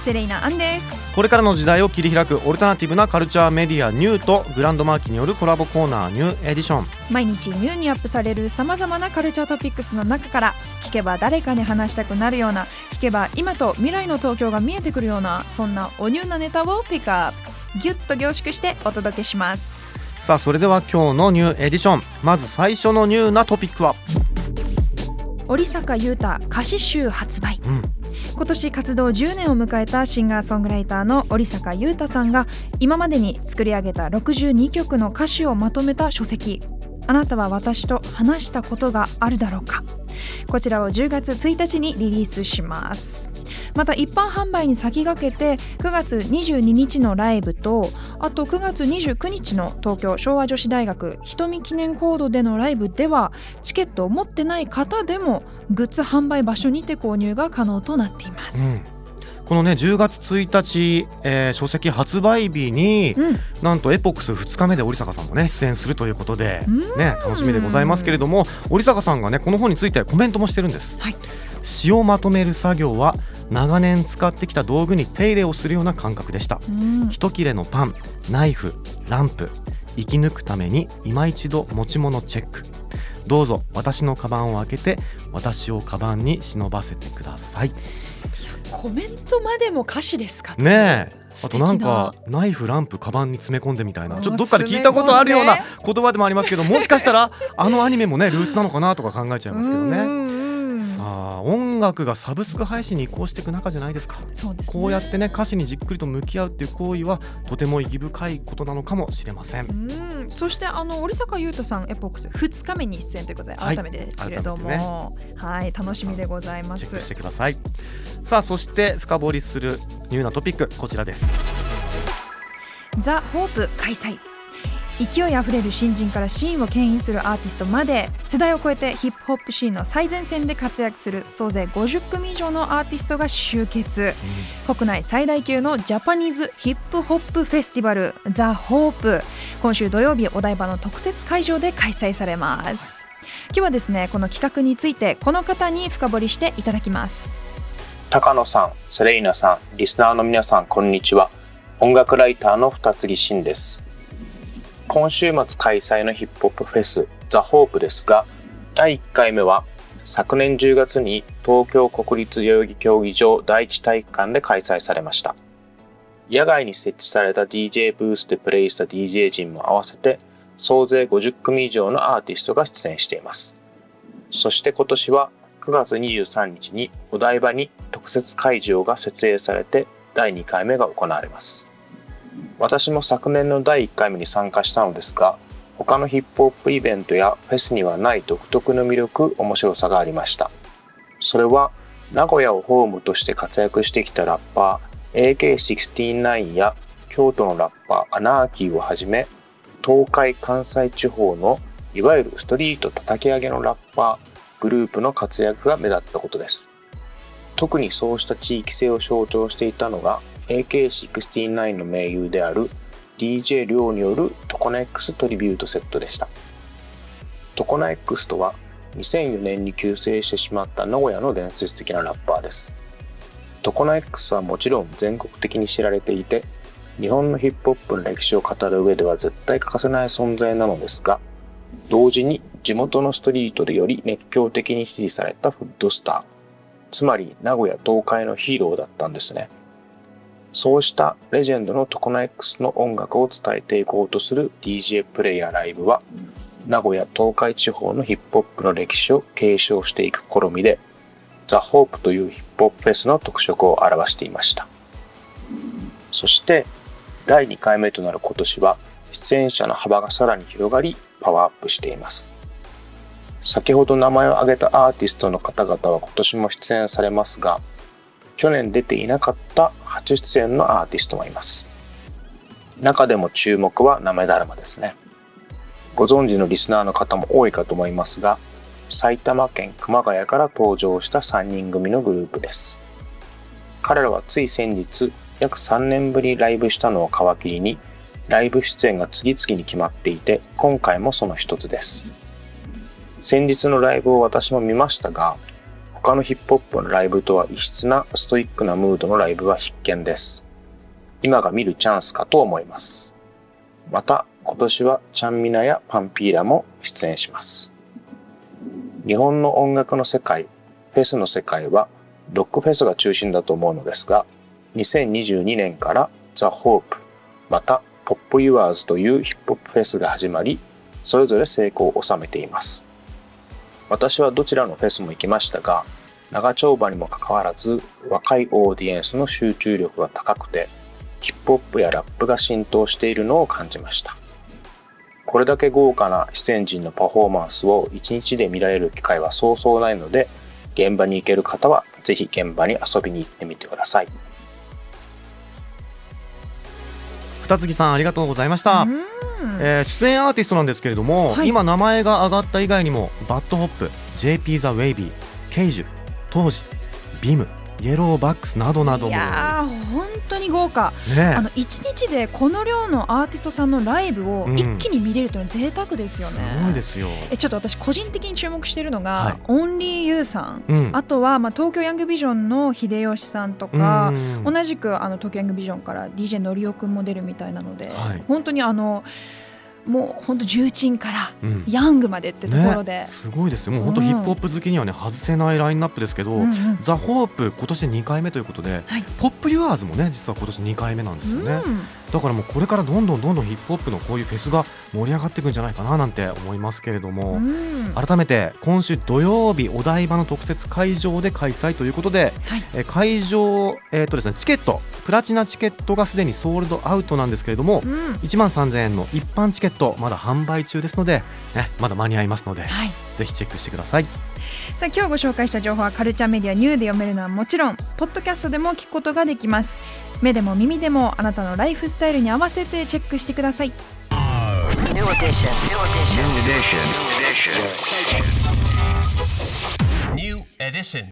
セレイナアンです。これからの時代を切り開くオルタナティブなカルチャーメディアニューとグランドマーキによるコラボコーナーニューエディション。毎日ニューにアップされるさまざまなカルチャートピックスの中から聞けば誰かに話したくなるような聞けば今と未来の東京が見えてくるようなそんなおニューなネタをピックアップギュッと凝縮してお届けします。さあそれでは今日のニューエディション。まず最初のニューなトピックは。織坂優太歌詞集発売、うん今年活動10年を迎えたシンガーソングライターの織坂優太さんが今までに作り上げた62曲の歌詞をまとめた書籍「あなたは私と話したことがあるだろうか」こちらを10月1日にリリースします。また一般販売に先駆けて9月22日のライブとあと9月29日の東京昭和女子大学瞳記念コードでのライブではチケットを持ってない方でもグッズ販売場所にて購入が可能となっています、このね10月1日、えー書籍発売日に、うん。なんとエポックス2日目で織坂さんもね出演するということでうん。ね楽しみでございますけれども織坂さんがねこの本についてコメントもしてるんです、はい詩をまとめる作業は長年使ってきた道具に手入れをするような感覚でした。うん。一切れのパンナイフランプ生き抜くために今一度持ち物チェック。どうぞ私のカバンを開けて私をカバンに忍ばせてください。コメントまでも歌詞ですか？ねえ。あとななんかナイフランプカバンに詰め込んでみたいな。ちょっとどっかで聞いたことあるような詰言葉でもありますけどもしかしたらあのアニメもねルーツなのかなとか考えちゃいますけどねさあ音楽がサブスク配信に移行していく中じゃないですか。そうですね。こうやってね歌詞にじっくりと向き合うっていう行為はとても意義深いことなのかもしれません。うん。そしてあの織坂優斗さんエポックス2日目に出演ということではい。改めてですけれども、改はい楽しみでございます。チェックしてください。さあそして深掘りするニューなトピックこちらです。 THE HOPE 開催勢いあふれる新人からシーンを牽引するアーティストまで世代を超えてヒップホップシーンの最前線で活躍する総勢50組以上のアーティストが集結。国内最大級のジャパニーズヒップホップフェスティバル THE HOPE。今週土曜日お台場の特設会場で開催されます。今日はですねこの企画についてこの方に深掘りしていただきます。高野さん、セレイナさん、リスナーの皆さん、こんにちは。音楽ライターの二つぎしんです。今週末開催のヒップホップフェス、ザ・ホープですが、第1回目は昨年10月に東京国立代々木競技場第一体育館で開催されました。野外に設置された DJ ブースでプレイした DJ 陣も合わせて、総勢50組以上のアーティストが出演しています。そして今年は9月23日にお台場に特設会場が設営されて第2回目が行われます私も昨年の第1回目に参加したのですが他のヒップホップイベントやフェスにはない独特の魅力面白さがありました。それは名古屋をホームとして活躍してきたラッパー AK69 や京都のラッパーアナーキーをはじめ東海関西地方のいわゆるストリート叩き上げのラッパーグループの活躍が目立ったことです。特にそうした地域性を象徴していたのが AK69 の盟友である DJ リョウによるトコナ X トリビュートセットでした。トコナ X とは2004年に急成してしまった名古屋の伝説的なラッパーです。トコナ X はもちろん全国的に知られていて日本のヒップホップの歴史を語る上では絶対欠かせない存在なのですが同時に地元のストリートでより熱狂的に支持されたフッドスター。つまり名古屋東海のヒーローだったんですね。そうしたレジェンドのトコナ X の音楽を伝えていこうとする DJ プレイヤーライブは名古屋東海地方のヒップホップの歴史を継承していく試みでザ・ホープというヒップホップフェスの特色を表していました。そして第2回目となる今年は出演者の幅がさらに広がりパワーアップしています。先ほど名前を挙げたアーティストの方々は今年も出演されますが去年出ていなかった初出演のアーティストもいます。中でも注目はなめだるまですね。ご存知のリスナーの方も多いかと思いますが埼玉県熊谷から登場した3人組のグループです。彼らはつい先日約3年ぶりライブしたのを皮切りにライブ出演が次々に決まっていて今回もその一つです。先日のライブを私も見ましたが他のヒップホップのライブとは異質なストイックなムードのライブは必見です。今が見るチャンスかと思います。また今年はちゃんみなやパンピーラも出演します。日本の音楽の世界フェスの世界はロックフェスが中心だと思うのですが2022年からザ・ホープまたポップ・ユアーズというヒップホップフェスが始まりそれぞれ成功を収めています。私はどちらのフェスも行きましたが長丁場にもかかわらず若いオーディエンスの集中力が高くてヒップホップやラップが浸透しているのを感じました。これだけ豪華な出演陣のパフォーマンスを一日で見られる機会はそうそうないので現場に行ける方はぜひ現場に遊びに行ってみてください。二木さんありがとうございました、うん。えー出演アーティストなんですけれども、はい。今名前が挙がった以外にもバッドホップ JP ザ・ウェイビーケイジュ当時ビムイエローバックスなどなども。いやー本当に豪華。ね。あの1日でこの量のアーティストさんのライブをうん。一気に見れるというのは贅沢ですよね、すごいですよ。えちょっと私個人的に注目しているのが、はい。オンリーユーさん、うん、あとは、まあ、東京ヤングビジョンの秀吉さんとか、うん。同じくあの東京ヤングビジョンから DJ のりおくんも出るみたいなので、はい。本当にあのもう本当重鎮からうん。ヤングまでってところで、ね、すごいですよ。もう本当うん。ヒップホップ好きにはね外せないラインナップですけど、うんうん。ザ・ホープ今年で2回目ということで、はい。ポップ・ユアーズもね実は今年2回目なんですよね、うんだからもうこれからどんどんどんどんヒップホップのこういうフェスが盛り上がっていくんじゃないかななんて思いますけれども、うん。改めて今週土曜日お台場の特設会場で開催ということで、はい。えー会場、えーとですね、チケットプラチナチケットがすでにソールドアウトなんですけれども、うん。1万3000円の一般チケットまだ販売中ですので、ね、まだ間に合いますのではい。ぜひチェックしてくださいさあ今日ご紹介した情報はカルチャーメディアニューで読めるのはもちろんポッドキャストでも聞くことができます。目でも耳でもあなたのライフスタイルに合わせてチェックしてください。